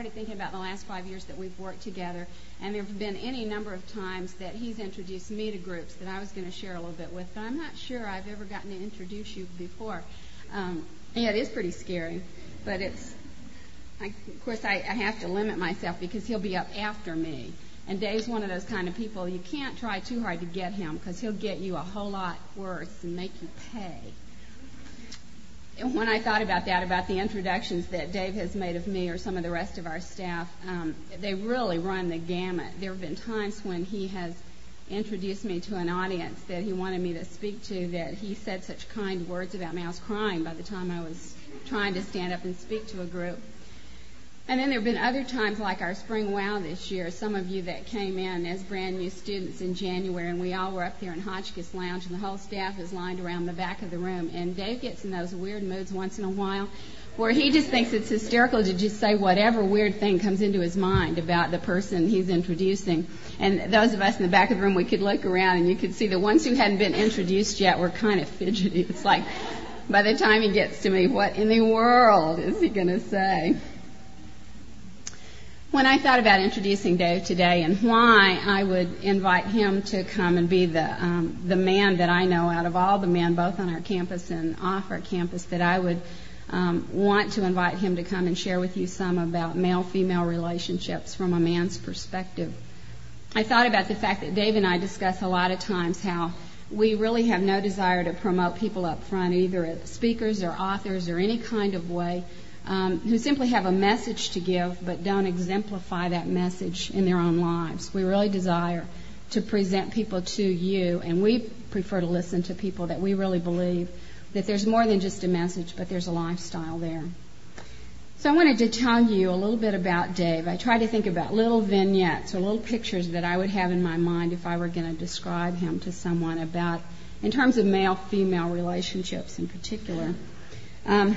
started thinking about the last five years that we've worked together, and there have been any number of times that he's introduced me to groups that I was going to share a little bit with, but I'm not sure I've ever gotten to introduce you before. Um, yeah, it is pretty scary, but it's, I, of course, I, I have to limit myself because he'll be up after me. And Dave's one of those kind of people, you can't try too hard to get him because he'll get you a whole lot worse and make you pay when I thought about that, about the introductions that Dave has made of me or some of the rest of our staff, um, they really run the gamut. There have been times when he has introduced me to an audience that he wanted me to speak to that he said such kind words about me. I was crying by the time I was trying to stand up and speak to a group. And then there have been other times like our spring wow this year, some of you that came in as brand new students in January and we all were up there in Hotchkiss Lounge and the whole staff is lined around the back of the room and Dave gets in those weird moods once in a while where he just thinks it's hysterical to just say whatever weird thing comes into his mind about the person he's introducing. And those of us in the back of the room, we could look around and you could see the ones who hadn't been introduced yet were kind of fidgety. It's like, by the time he gets to me, what in the world is he going to say? When I thought about introducing Dave today and why I would invite him to come and be the um, the man that I know out of all the men, both on our campus and off our campus, that I would um, want to invite him to come and share with you some about male-female relationships from a man's perspective. I thought about the fact that Dave and I discuss a lot of times how we really have no desire to promote people up front, either as speakers or authors or any kind of way um, who simply have a message to give but don't exemplify that message in their own lives. We really desire to present people to you, and we prefer to listen to people that we really believe that there's more than just a message, but there's a lifestyle there. So I wanted to tell you a little bit about Dave. I tried to think about little vignettes or little pictures that I would have in my mind if I were going to describe him to someone about, in terms of male-female relationships in particular. Um,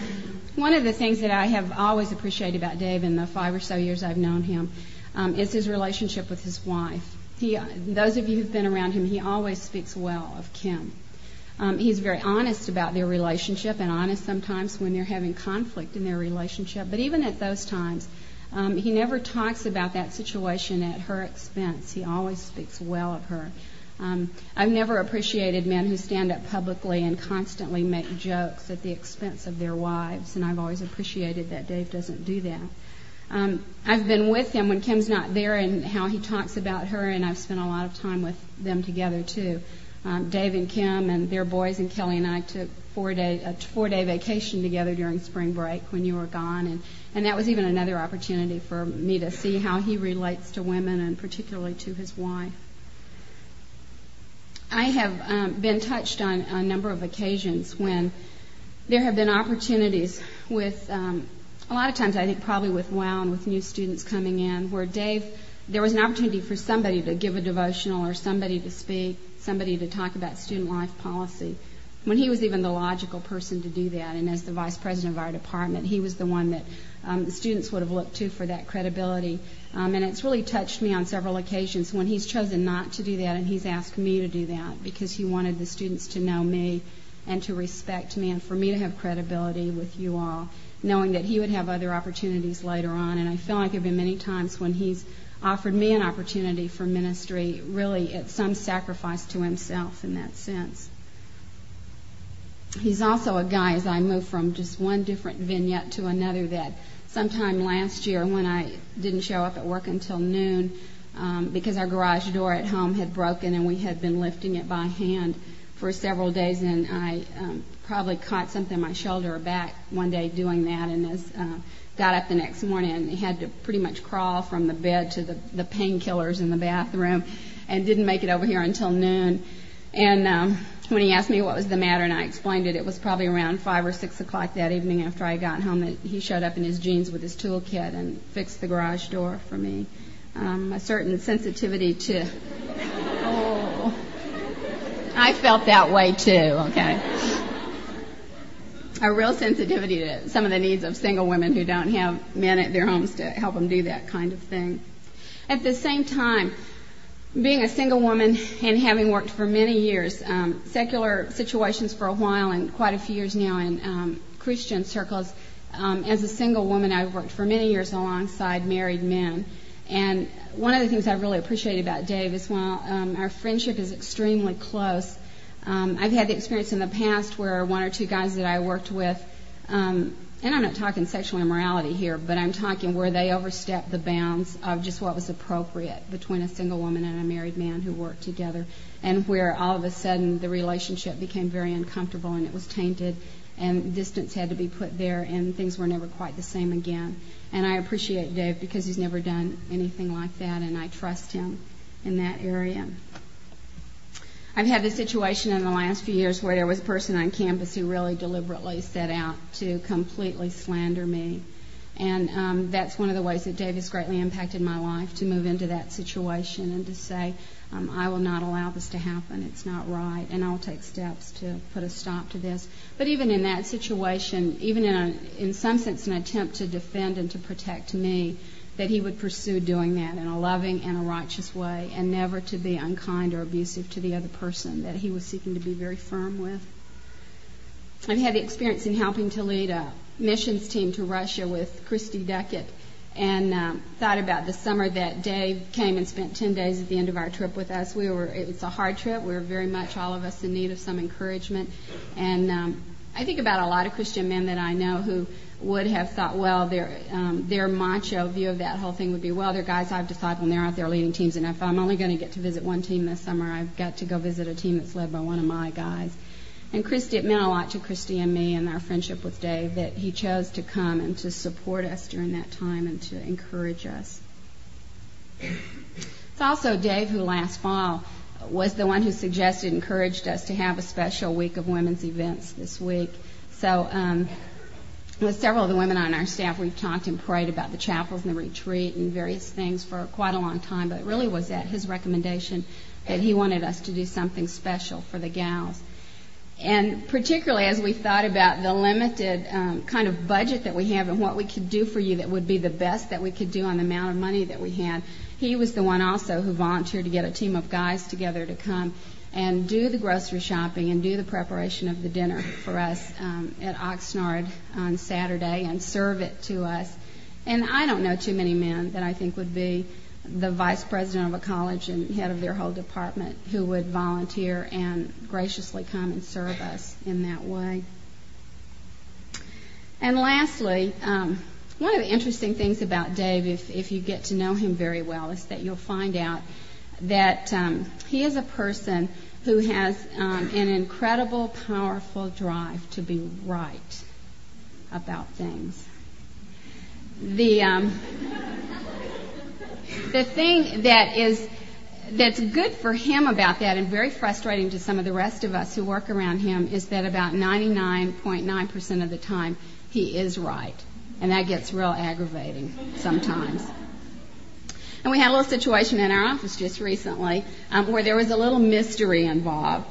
one of the things that I have always appreciated about Dave in the five or so years I've known him um, is his relationship with his wife. He, those of you who've been around him, he always speaks well of Kim. Um, he's very honest about their relationship and honest sometimes when they're having conflict in their relationship. But even at those times, um, he never talks about that situation at her expense. He always speaks well of her. Um, I've never appreciated men who stand up publicly and constantly make jokes at the expense of their wives, and I've always appreciated that Dave doesn't do that. Um, I've been with him when Kim's not there and how he talks about her, and I've spent a lot of time with them together too. Um, Dave and Kim and their boys and Kelly and I took four day a four day vacation together during spring break when you were gone, and that was even another opportunity for me to see how he relates to women and particularly to his wife. I have um, been touched on a number of occasions when there have been opportunities with, um, a lot of times I think probably with WOW and with new students coming in, where Dave, there was an opportunity for somebody to give a devotional or somebody to speak, somebody to talk about student life policy. When he was even the logical person to do that, and as the vice president of our department, he was the one that um, the students would have looked to for that credibility. Um, and it's really touched me on several occasions when he's chosen not to do that and he's asked me to do that because he wanted the students to know me and to respect me and for me to have credibility with you all, knowing that he would have other opportunities later on. And I feel like there have been many times when he's offered me an opportunity for ministry, really at some sacrifice to himself in that sense. He's also a guy, as I move from just one different vignette to another, that sometime last year when I didn't show up at work until noon um, because our garage door at home had broken and we had been lifting it by hand for several days and I um, probably caught something in my shoulder or back one day doing that and as uh, got up the next morning and had to pretty much crawl from the bed to the, the painkillers in the bathroom and didn't make it over here until noon. And um, when he asked me what was the matter and I explained it, it was probably around five or six o'clock that evening after I got home that he showed up in his jeans with his tool kit and fixed the garage door for me. Um, a certain sensitivity to, oh, I felt that way too, okay. A real sensitivity to some of the needs of single women who don't have men at their homes to help them do that kind of thing. At the same time, being a single woman and having worked for many years, um, secular situations for a while and quite a few years now in um, Christian circles, um, as a single woman, I've worked for many years alongside married men. And one of the things I really appreciate about Dave is while um, our friendship is extremely close, um, I've had the experience in the past where one or two guys that I worked with, um, and I'm not talking sexual immorality here, but I'm talking where they overstepped the bounds of just what was appropriate between a single woman and a married man who worked together, and where all of a sudden the relationship became very uncomfortable and it was tainted and distance had to be put there, and things were never quite the same again. And I appreciate Dave because he's never done anything like that, and I trust him in that area. I've had this situation in the last few years where there was a person on campus who really deliberately set out to completely slander me. And um, that's one of the ways that Dave has greatly impacted my life to move into that situation and to say, um, I will not allow this to happen. It's not right, and I'll take steps to put a stop to this. But even in that situation, even in, a, in some sense, an attempt to defend and to protect me, that he would pursue doing that in a loving and a righteous way, and never to be unkind or abusive to the other person that he was seeking to be very firm with. I've had the experience in helping to lead a missions team to Russia with Christy Duckett and um, thought about the summer that Dave came and spent 10 days at the end of our trip with us. We were it was a hard trip. We were very much all of us in need of some encouragement, and um, I think about a lot of Christian men that I know who would have thought, well, their um, their macho view of that whole thing would be, well, they're guys I've discipled and they're out there leading teams, and if I'm only going to get to visit one team this summer, I've got to go visit a team that's led by one of my guys. And Christy, it meant a lot to Christy and me and our friendship with Dave that he chose to come and to support us during that time and to encourage us. It's also Dave who last fall was the one who suggested, encouraged us to have a special week of women's events this week. So, um, with several of the women on our staff, we've talked and prayed about the chapels and the retreat and various things for quite a long time, but it really was at his recommendation that he wanted us to do something special for the gals. And particularly as we thought about the limited um, kind of budget that we have and what we could do for you that would be the best that we could do on the amount of money that we had, he was the one also who volunteered to get a team of guys together to come and do the grocery shopping and do the preparation of the dinner for us um, at Oxnard on Saturday and serve it to us. And I don't know too many men that I think would be the vice president of a college and head of their whole department who would volunteer and graciously come and serve us in that way. And lastly, um, one of the interesting things about Dave, if, if you get to know him very well, is that you'll find out that um, he is a person who has um, an incredible, powerful drive to be right about things. The um, the thing that is that's good for him about that and very frustrating to some of the rest of us who work around him is that about 99.9% of the time he is right. And that gets real aggravating sometimes. And we had a little situation in our office just recently um, where there was a little mystery involved.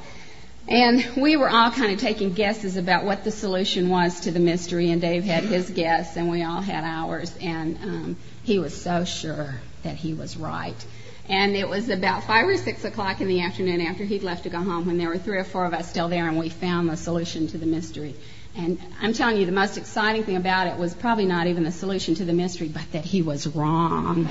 And we were all kind of taking guesses about what the solution was to the mystery, and Dave had his guess, and we all had ours, and um, he was so sure that he was right. And it was about five or six o'clock in the afternoon after he'd left to go home when there were three or four of us still there, and we found the solution to the mystery. And I'm telling you, the most exciting thing about it was probably not even the solution to the mystery, but that he was wrong.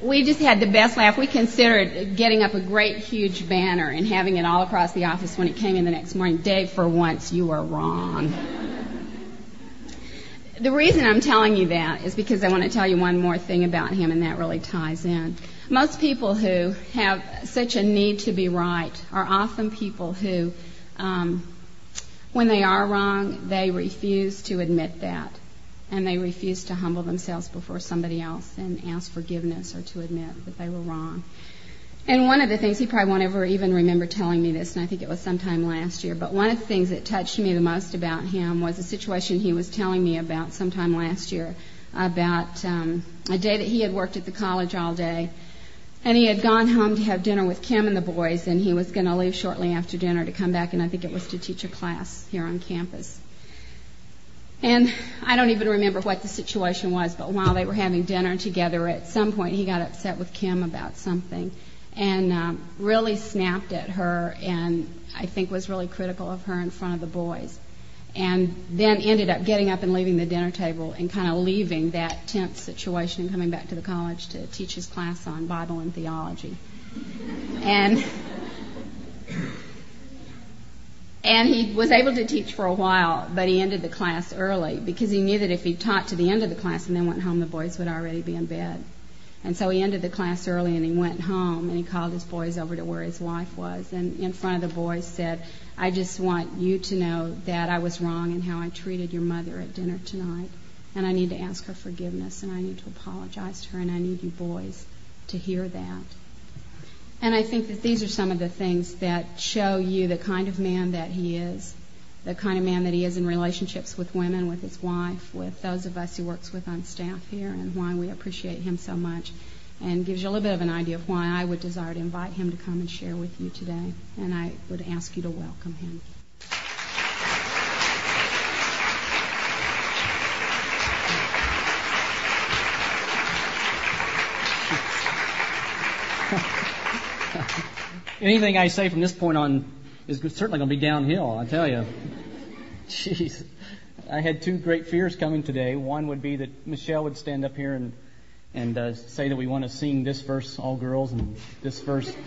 we just had the best laugh. We considered getting up a great huge banner and having it all across the office when it came in the next morning. Dave, for once, you were wrong. the reason I'm telling you that is because I want to tell you one more thing about him, and that really ties in. Most people who have such a need to be right are often people who, um, when they are wrong, they refuse to admit that and they refuse to humble themselves before somebody else and ask forgiveness or to admit that they were wrong. And one of the things, he probably won't ever even remember telling me this, and I think it was sometime last year, but one of the things that touched me the most about him was a situation he was telling me about sometime last year about um, a day that he had worked at the college all day. And he had gone home to have dinner with Kim and the boys, and he was going to leave shortly after dinner to come back, and I think it was to teach a class here on campus. And I don't even remember what the situation was, but while they were having dinner together, at some point he got upset with Kim about something and um, really snapped at her and I think was really critical of her in front of the boys. And then ended up getting up and leaving the dinner table and kind of leaving that tense situation and coming back to the college to teach his class on Bible and theology. And and he was able to teach for a while, but he ended the class early because he knew that if he taught to the end of the class and then went home, the boys would already be in bed. And so he ended the class early and he went home and he called his boys over to where his wife was and in front of the boys said, I just want you to know that I was wrong in how I treated your mother at dinner tonight. And I need to ask her forgiveness and I need to apologize to her and I need you boys to hear that. And I think that these are some of the things that show you the kind of man that he is, the kind of man that he is in relationships with women, with his wife, with those of us he works with on staff here, and why we appreciate him so much. And gives you a little bit of an idea of why I would desire to invite him to come and share with you today. And I would ask you to welcome him. Anything I say from this point on is certainly going to be downhill, I tell you. Jeez. I had two great fears coming today. One would be that Michelle would stand up here and and uh, say that we want to sing this verse, all girls, and this verse.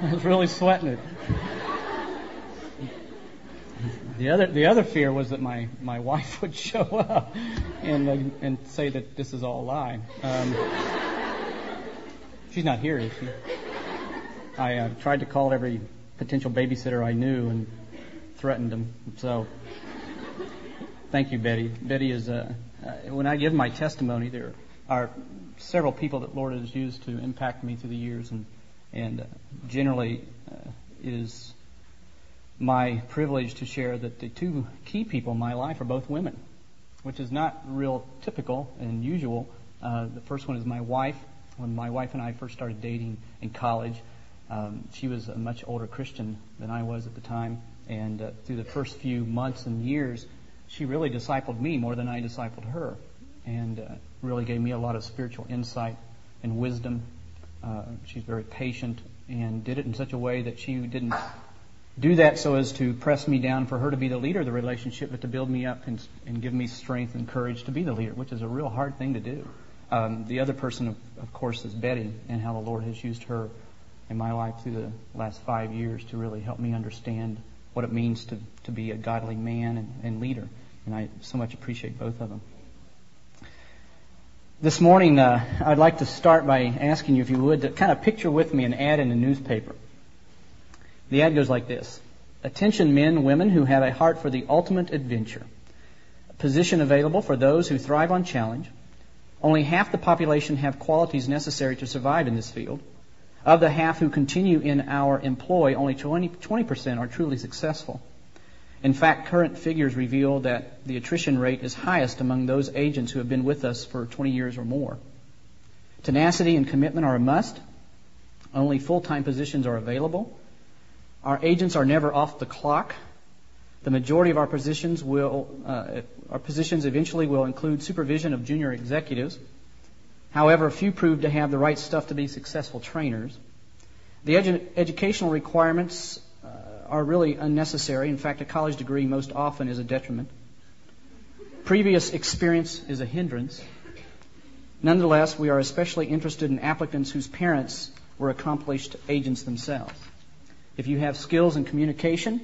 I was really sweating it. The other, the other fear was that my, my wife would show up and, uh, and say that this is all a lie. Um, she's not here, is she? I uh, tried to call every potential babysitter I knew and threatened them. So, thank you, Betty. Betty is, uh, uh, when I give my testimony, there are several people that Lord has used to impact me through the years, and uh, generally it is my privilege to share that the two key people in my life are both women, which is not real typical and usual. Uh, the first one is my wife. When my wife and I first started dating in college, um, she was a much older Christian than I was at the time, and uh, through the first few months and years, she really discipled me more than I discipled her, and uh, really gave me a lot of spiritual insight and wisdom. Uh, she's very patient and did it in such a way that she didn't do that so as to press me down for her to be the leader of the relationship, but to build me up and, and give me strength and courage to be the leader, which is a real hard thing to do. Um, the other person, of, of course, is Betty, and how the Lord has used her in my life through the last five years to really help me understand what it means to, to be a godly man and, and leader. And I so much appreciate both of them. This morning, uh, I'd like to start by asking you, if you would, to kind of picture with me an ad in a newspaper. The ad goes like this Attention men, women who have a heart for the ultimate adventure. A position available for those who thrive on challenge. Only half the population have qualities necessary to survive in this field. Of the half who continue in our employ, only 20, 20% are truly successful. In fact, current figures reveal that the attrition rate is highest among those agents who have been with us for 20 years or more. Tenacity and commitment are a must. Only full-time positions are available. Our agents are never off the clock. The majority of our positions will, uh, our positions eventually will include supervision of junior executives. However, few prove to have the right stuff to be successful trainers. The edu- educational requirements are really unnecessary. In fact, a college degree most often is a detriment. Previous experience is a hindrance. Nonetheless, we are especially interested in applicants whose parents were accomplished agents themselves. If you have skills in communication,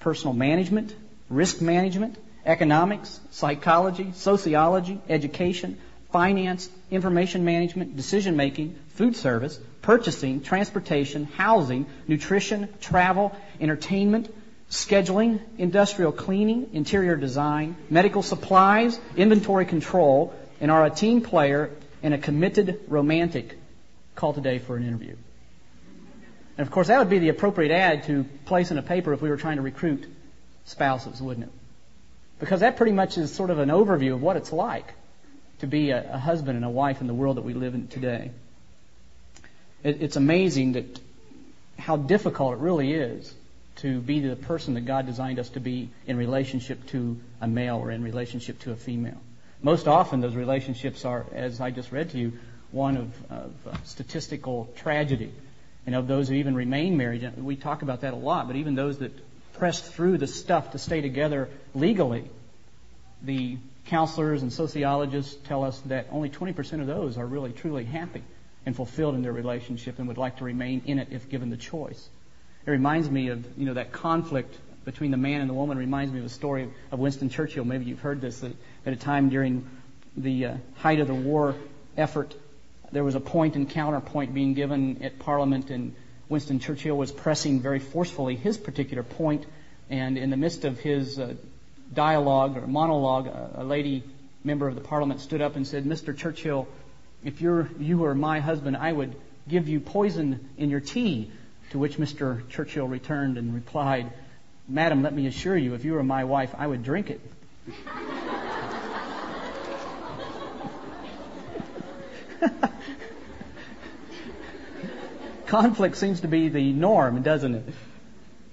personal management, risk management, economics, psychology, sociology, education, finance, information management, decision making, food service, purchasing, transportation, housing, nutrition, travel, entertainment, scheduling, industrial cleaning, interior design, medical supplies, inventory control, and are a team player and a committed romantic, call today for an interview. And of course, that would be the appropriate ad to place in a paper if we were trying to recruit spouses, wouldn't it? Because that pretty much is sort of an overview of what it's like to be a, a husband and a wife in the world that we live in today. It, it's amazing that how difficult it really is to be the person that God designed us to be in relationship to a male or in relationship to a female. Most often, those relationships are, as I just read to you, one of, of uh, statistical tragedy. and of those who even remain married. We talk about that a lot, but even those that press through the stuff to stay together legally, the counselors and sociologists tell us that only 20% of those are really truly happy and fulfilled in their relationship and would like to remain in it if given the choice. It reminds me of, you know, that conflict between the man and the woman reminds me of a story of Winston Churchill. Maybe you've heard this. That at a time during the uh, height of the war effort, there was a point and counterpoint being given at Parliament, and Winston Churchill was pressing very forcefully his particular point. And in the midst of his uh, dialogue or monologue, a lady member of the Parliament stood up and said, "Mr. Churchill, if you're you were my husband, I would give you poison in your tea." To which Mr. Churchill returned and replied, Madam, let me assure you, if you were my wife, I would drink it. Conflict seems to be the norm, doesn't it?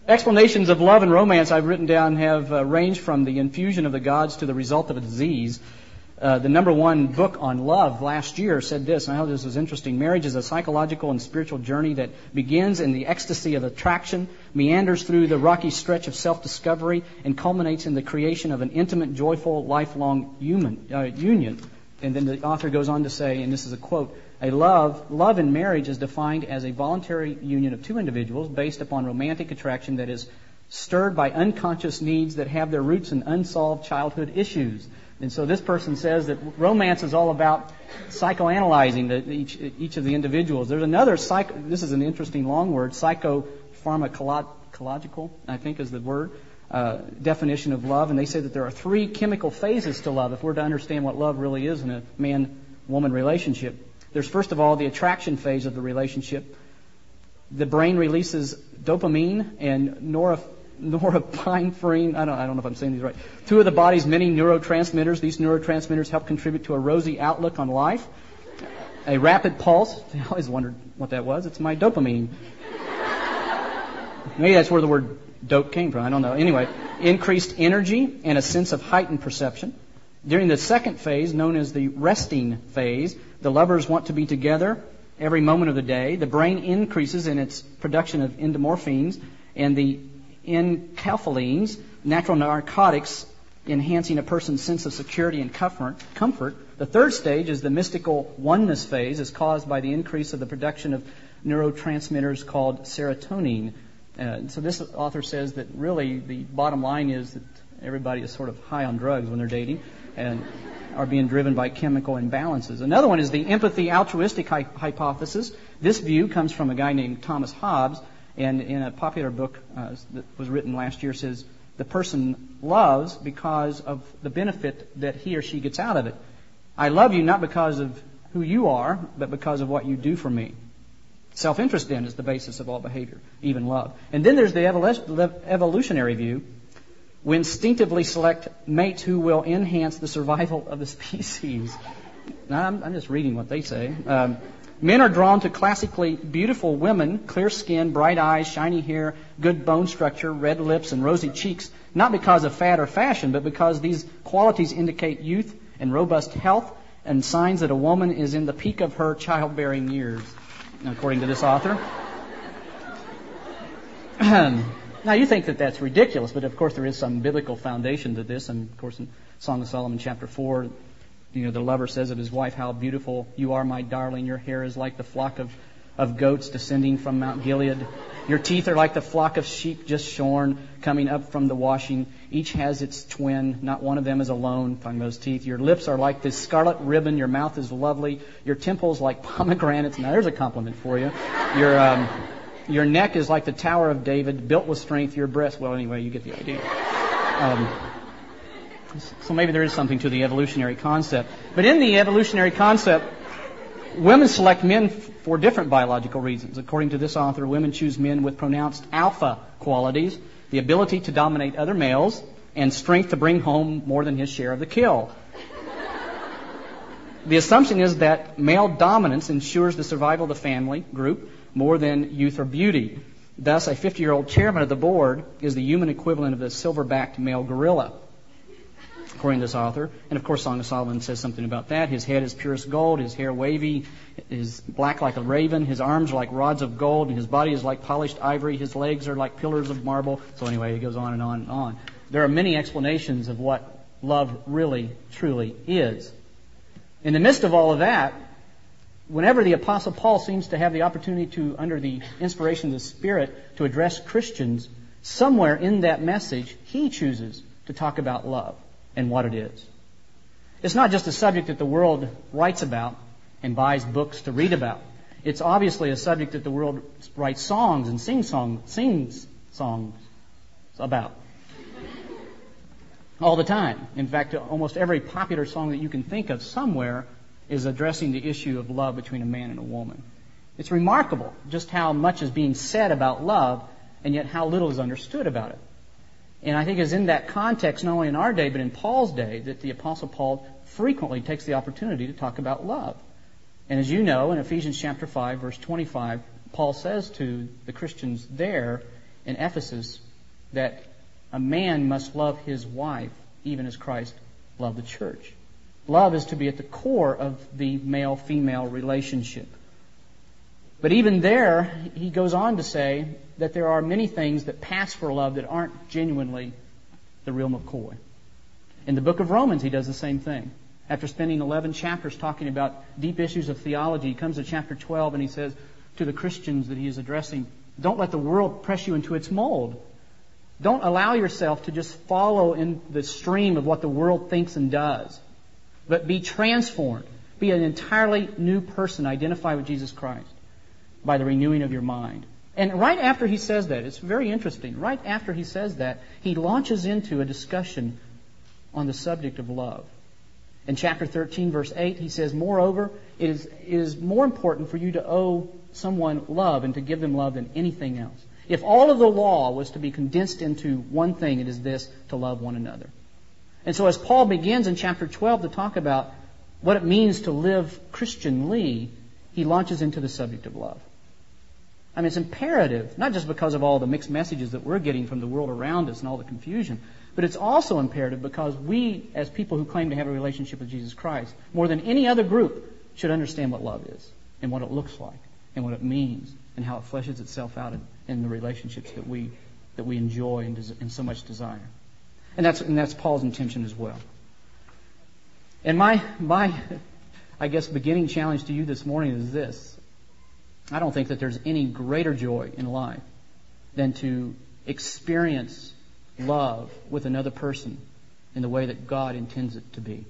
Explanations of love and romance I've written down have uh, ranged from the infusion of the gods to the result of a disease. Uh, the number one book on love last year said this, and I thought this was interesting. Marriage is a psychological and spiritual journey that begins in the ecstasy of attraction, meanders through the rocky stretch of self-discovery, and culminates in the creation of an intimate, joyful, lifelong human, uh, union. And then the author goes on to say, and this is a quote, a love, love in marriage is defined as a voluntary union of two individuals based upon romantic attraction that is stirred by unconscious needs that have their roots in unsolved childhood issues. And so this person says that romance is all about psychoanalyzing the, each, each of the individuals. There's another psycho, this is an interesting long word, psychopharmacological, I think is the word, uh, definition of love. And they say that there are three chemical phases to love if we're to understand what love really is in a man-woman relationship. There's first of all the attraction phase of the relationship. The brain releases dopamine and norepinephrine norepinephrine. I don't, I don't know if I'm saying these right. Two of the body's many neurotransmitters. These neurotransmitters help contribute to a rosy outlook on life. A rapid pulse. I always wondered what that was. It's my dopamine. Maybe that's where the word dope came from. I don't know. Anyway, increased energy and a sense of heightened perception. During the second phase, known as the resting phase, the lovers want to be together every moment of the day. The brain increases in its production of endorphins, and the enkephalins, natural narcotics enhancing a person's sense of security and comfort. comfort. The third stage is the mystical oneness phase, is caused by the increase of the production of neurotransmitters called serotonin. Uh, so this author says that really the bottom line is that everybody is sort of high on drugs when they're dating and are being driven by chemical imbalances. Another one is the empathy altruistic hy- hypothesis. This view comes from a guy named Thomas Hobbes, and in a popular book uh, that was written last year says the person loves because of the benefit that he or she gets out of it. I love you not because of who you are, but because of what you do for me. Self-interest then is the basis of all behavior, even love. And then there's the evolutionary view. We instinctively select mates who will enhance the survival of the species. Now, I'm, I'm just reading what they say. Um, Men are drawn to classically beautiful women, clear skin, bright eyes, shiny hair, good bone structure, red lips, and rosy cheeks, not because of fad or fashion, but because these qualities indicate youth and robust health and signs that a woman is in the peak of her childbearing years, according to this author. now, you think that that's ridiculous, but of course there is some biblical foundation to this. And of course, in Song of Solomon, chapter 4, you know, the lover says of his wife, How beautiful you are, my darling. Your hair is like the flock of, of goats descending from Mount Gilead. Your teeth are like the flock of sheep just shorn, coming up from the washing. Each has its twin. Not one of them is alone. Find those teeth. Your lips are like this scarlet ribbon. Your mouth is lovely. Your temples like pomegranates. Now, there's a compliment for you. Your, um, your neck is like the Tower of David, built with strength. Your breast, well, anyway, you get the idea. Um, so maybe there is something to the evolutionary concept. But in the evolutionary concept, women select men for different biological reasons. According to this author, women choose men with pronounced alpha qualities, the ability to dominate other males, and strength to bring home more than his share of the kill. The assumption is that male dominance ensures the survival of the family group more than youth or beauty. Thus, a 50 year old chairman of the board is the human equivalent of the silverbacked male gorilla. according to this author. And of course, Song of Solomon says something about that. His head is purest gold, his hair wavy, his black like a raven, his arms are like rods of gold, and his body is like polished ivory, his legs are like pillars of marble. So anyway, it goes on and on and on. There are many explanations of what love really, truly is. In the midst of all of that, whenever the Apostle Paul seems to have the opportunity to, under the inspiration of the Spirit, to address Christians, somewhere in that message, he chooses to talk about love and what it is. It's not just a subject that the world writes about and buys books to read about. It's obviously a subject that the world writes songs and sings songs, sings songs about all the time. In fact, almost every popular song that you can think of somewhere is addressing the issue of love between a man and a woman. It's remarkable just how much is being said about love and yet how little is understood about it. And I think it's in that context, not only in our day, but in Paul's day, that the Apostle Paul frequently takes the opportunity to talk about love. And as you know, in Ephesians chapter 5, verse 25, Paul says to the Christians there in Ephesus that a man must love his wife even as Christ loved the church. Love is to be at the core of the male female relationship. But even there, he goes on to say that there are many things that pass for love that aren't genuinely the real McCoy. In the book of Romans, he does the same thing. After spending 11 chapters talking about deep issues of theology, he comes to chapter 12 and he says to the Christians that he is addressing, don't let the world press you into its mold. Don't allow yourself to just follow in the stream of what the world thinks and does, but be transformed. Be an entirely new person. Identify with Jesus Christ by the renewing of your mind. And right after he says that, it's very interesting. Right after he says that, he launches into a discussion on the subject of love. In chapter 13, verse 8, he says, Moreover, it is, it is more important for you to owe someone love and to give them love than anything else. If all of the law was to be condensed into one thing, it is this to love one another. And so, as Paul begins in chapter 12 to talk about what it means to live Christianly, he launches into the subject of love. I mean, it's imperative, not just because of all the mixed messages that we're getting from the world around us and all the confusion, but it's also imperative because we, as people who claim to have a relationship with Jesus Christ, more than any other group, should understand what love is and what it looks like and what it means and how it fleshes itself out in, in the relationships that we that we enjoy and, des- and so much desire. And that's and that's Paul's intention as well. And my my I guess beginning challenge to you this morning is this. I don't think that there's any greater joy in life than to experience love with another person in the way that God intends it to be.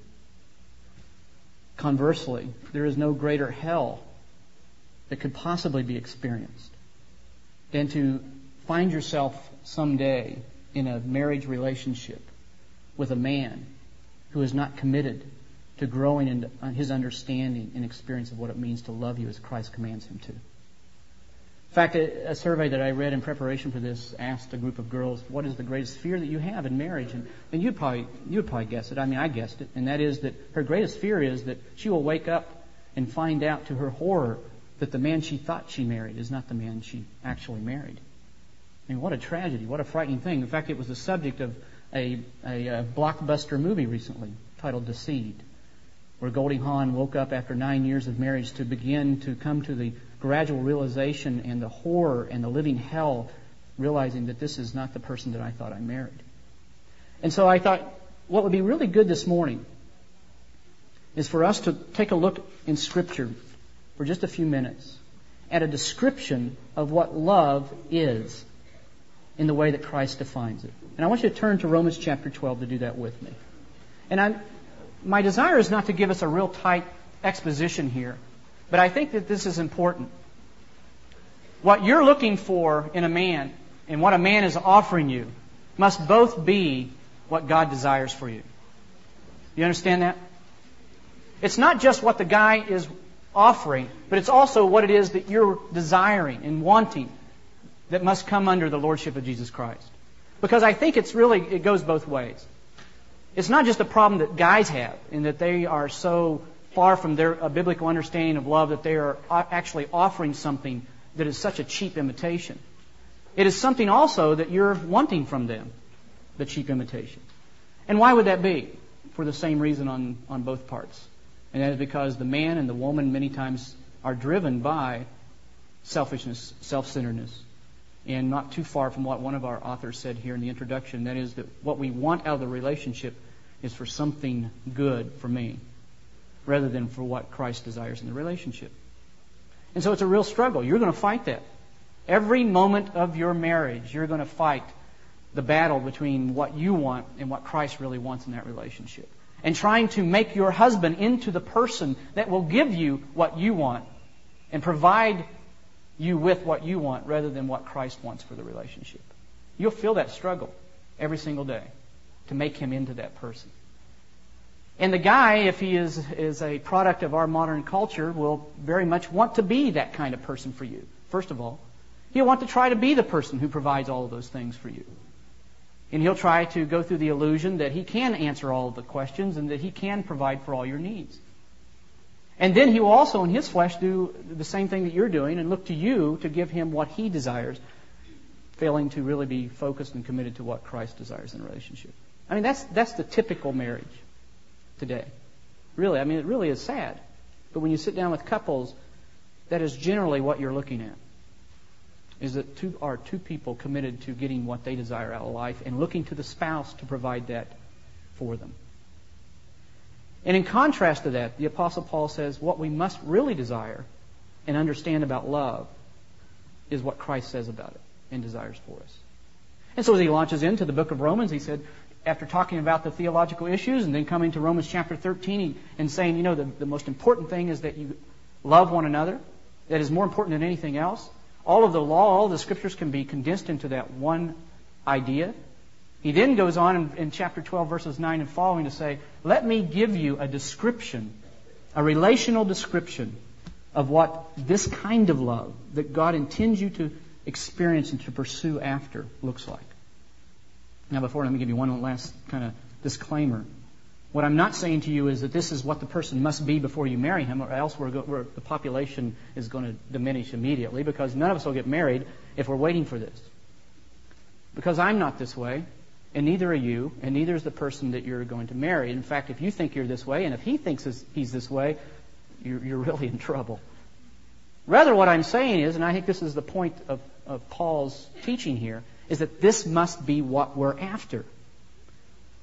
Conversely, there is no greater hell that could possibly be experienced than to find yourself someday in a marriage relationship with a man who is not committed to growing in his understanding and experience of what it means to love you as Christ commands him to. In fact, a, survey that I read in preparation for this asked a group of girls, "What is the greatest fear that you have in marriage?" And, and you'd probably you'd probably guess it. I mean, I guessed it, and that is that her greatest fear is that she will wake up and find out, to her horror, that the man she thought she married is not the man she actually married. I mean, what a tragedy! What a frightening thing. In fact, it was the subject of a, a, a blockbuster movie recently titled "Deceived," where Goldie Hawn woke up after nine years of marriage to begin to come to the gradual realization and the horror and the living hell, realizing that this is not the person that I thought I married. And so I thought, what would be really good this morning is for us to take a look in Scripture for just a few minutes at a description of what love is in the way that Christ defines it. And I want you to turn to Romans chapter 12 to do that with me. And I, my desire is not to give us a real tight exposition here but I think that this is important. What you're looking for in a man and what a man is offering you must both be what God desires for you. You understand that? It's not just what the guy is offering, but it's also what it is that you're desiring and wanting that must come under the lordship of Jesus Christ. Because I think it's really, it goes both ways. It's not just a problem that guys have in that they are so far from their biblical understanding of love that they are actually offering something that is such a cheap imitation. It is something also that you're wanting from them, the cheap imitation. And why would that be? for the same reason on, on both parts. And that is because the man and the woman many times are driven by selfishness, self centeredness. And not too far from what one of our authors said here in the introduction that is, that what we want out of the relationship is for something good for me, rather than for what Christ desires in the relationship. And so it's a real struggle. You're going to fight that. Every moment of your marriage, you're going to fight the battle between what you want and what Christ really wants in that relationship. And trying to make your husband into the person that will give you what you want and provide you with what you want rather than what Christ wants for the relationship. You'll feel that struggle every single day to make him into that person. And the guy, if he is, is a product of our modern culture, will very much want to be that kind of person for you, first of all. He'll want to try to be the person who provides all of those things for you. And he'll try to go through the illusion that he can answer all of the questions and that he can provide for all your needs. And then he will also, in his flesh, do the same thing that you're doing and look to you to give him what he desires, failing to really be focused and committed to what Christ desires in a relationship. I mean, that's, that's the typical marriage today. Really, I mean, it really is sad. But when you sit down with couples, that is generally what you're looking at is that two are two people committed to getting what they desire out of life and looking to the spouse to provide that for them. And in contrast to that, the Apostle Paul says what we must really desire and understand about love is what Christ says about it and desires for us. And so as he launches into the book of Romans, he said, after talking about the theological issues and then coming to Romans chapter 13 and saying, you know, the, the most important thing is that you love one another. That is more important than anything else. All of the law, all the scriptures can be condensed into that one idea. He then goes on in, in, chapter 12, verses 9 and following to say, Let me give you a description, a relational description of what this kind of love that God intends you to experience and to pursue after looks like. Now, before, let me give you one last kind of disclaimer. What I'm not saying to you is that this is what the person must be before you marry him, or else we're go- we're, the population is going to diminish immediately because none of us will get married if we're waiting for this. Because I'm not this way, and neither are you, and neither is the person that you're going to marry. In fact, if you think you're this way, and if he thinks he's this way, you're, you're really in trouble. Rather, what I'm saying is, and I think this is the point of, of Paul's teaching here, is that this must be what we're after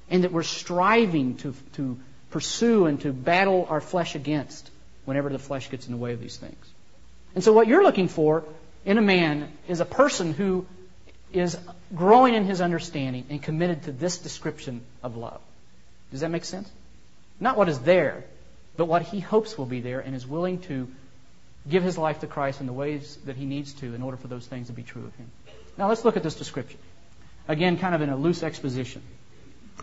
and that we're striving to, to pursue and to battle our flesh against whenever the flesh gets in the way of these things. And so, what you're looking for in a man is a person who is growing in his understanding and committed to this description of love. Does that make sense? Not what is there, but what he hopes will be there and is willing to give his life to Christ in the ways that he needs to in order for those things to be true of him. Now, let's look at this description. Again, kind of in a loose exposition.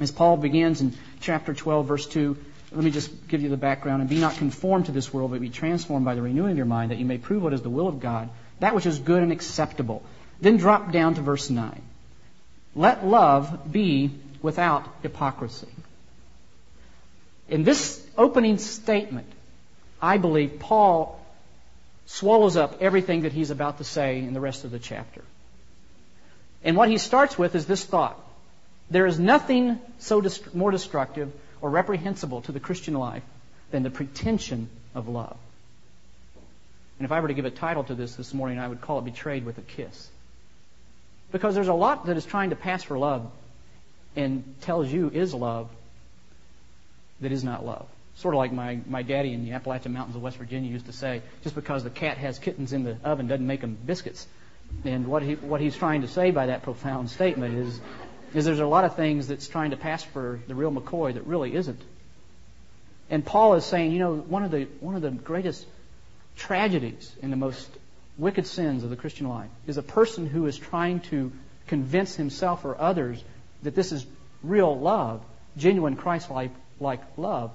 As Paul begins in chapter 12, verse 2, let me just give you the background. And be not conformed to this world, but be transformed by the renewing of your mind, that you may prove what is the will of God, that which is good and acceptable. Then drop down to verse 9. Let love be without hypocrisy. In this opening statement, I believe Paul swallows up everything that he's about to say in the rest of the chapter. And what he starts with is this thought there is nothing so dest- more destructive or reprehensible to the Christian life than the pretension of love. And if I were to give a title to this this morning, I would call it Betrayed with a Kiss. Because there's a lot that is trying to pass for love and tells you is love that is not love. Sort of like my, my daddy in the Appalachian Mountains of West Virginia used to say, just because the cat has kittens in the oven doesn't make them biscuits. And what, he, what he's trying to say by that profound statement is is there's a lot of things that's trying to pass for the real McCoy that really isn't. And Paul is saying, you know, one of the one of the greatest tragedies and the most wicked sins of the Christian life is a person who is trying to convince himself or others that this is real love, genuine Christ-like love,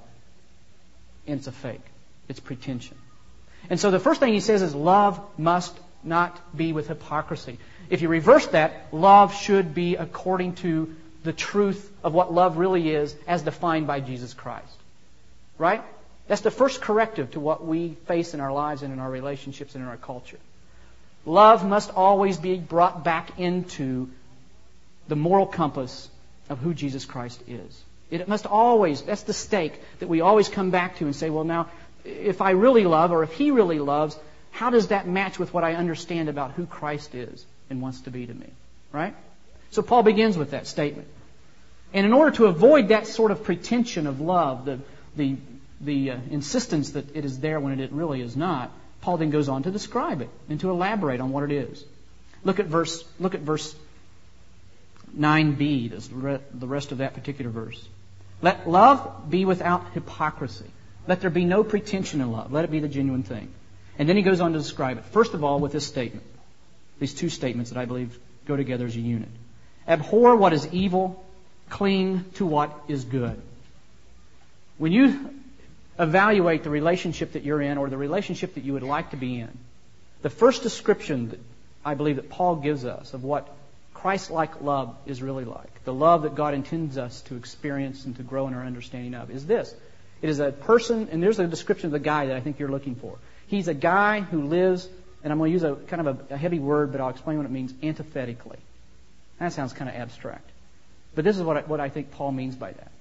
and it's a fake. It's pretension. And so the first thing he says is love must not be with hypocrisy. If you reverse that, love should be according to the truth of what love really is as defined by Jesus Christ. Right? That's the first corrective to what we face in our lives and in our relationships and in our culture. Love must always be brought back into the moral compass of who Jesus Christ is. It must always, that's the stake that we always come back to and say, well, now, if I really love or if he really loves, how does that match with what I understand about who Christ is and wants to be to me? Right? So Paul begins with that statement. And in order to avoid that sort of pretension of love, the, the, the uh, insistence that it is there when it really is not, Paul then goes on to describe it and to elaborate on what it is. Look at verse, look at verse 9b, the rest of that particular verse. Let love be without hypocrisy. Let there be no pretension in love. Let it be the genuine thing. And then he goes on to describe it. First of all, with this statement. These two statements that I believe go together as a unit. Abhor what is evil, cling to what is good. When you evaluate the relationship that you're in or the relationship that you would like to be in, the first description that I believe that Paul gives us of what Christ-like love is really like, the love that God intends us to experience and to grow in our understanding of, is this. It is a person, and there's a description of the guy that I think you're looking for. He's a guy who lives, and I'm going to use a kind of a, a heavy word, but I'll explain what it means antithetically. That sounds kind of abstract. But this is what I, what I think Paul means by that.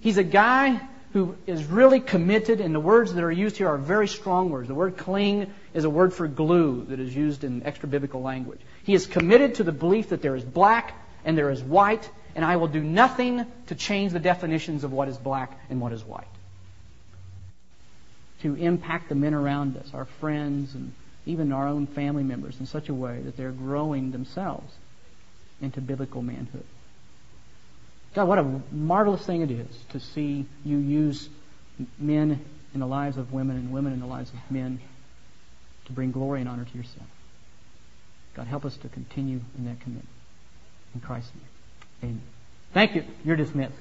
He's a guy who is really committed, and the words that are used here are very strong words. The word cling is a word for glue that is used in extra biblical language. He is committed to the belief that there is black and there is white, and I will do nothing to change the definitions of what is black and what is white. To impact the men around us, our friends, and even our own family members in such a way that they're growing themselves into biblical manhood. God, what a marvelous thing it is to see you use men in the lives of women and women in the lives of men to bring glory and honor to yourself. God, help us to continue in that commitment. In Christ's name. Amen. Thank you. You're dismissed.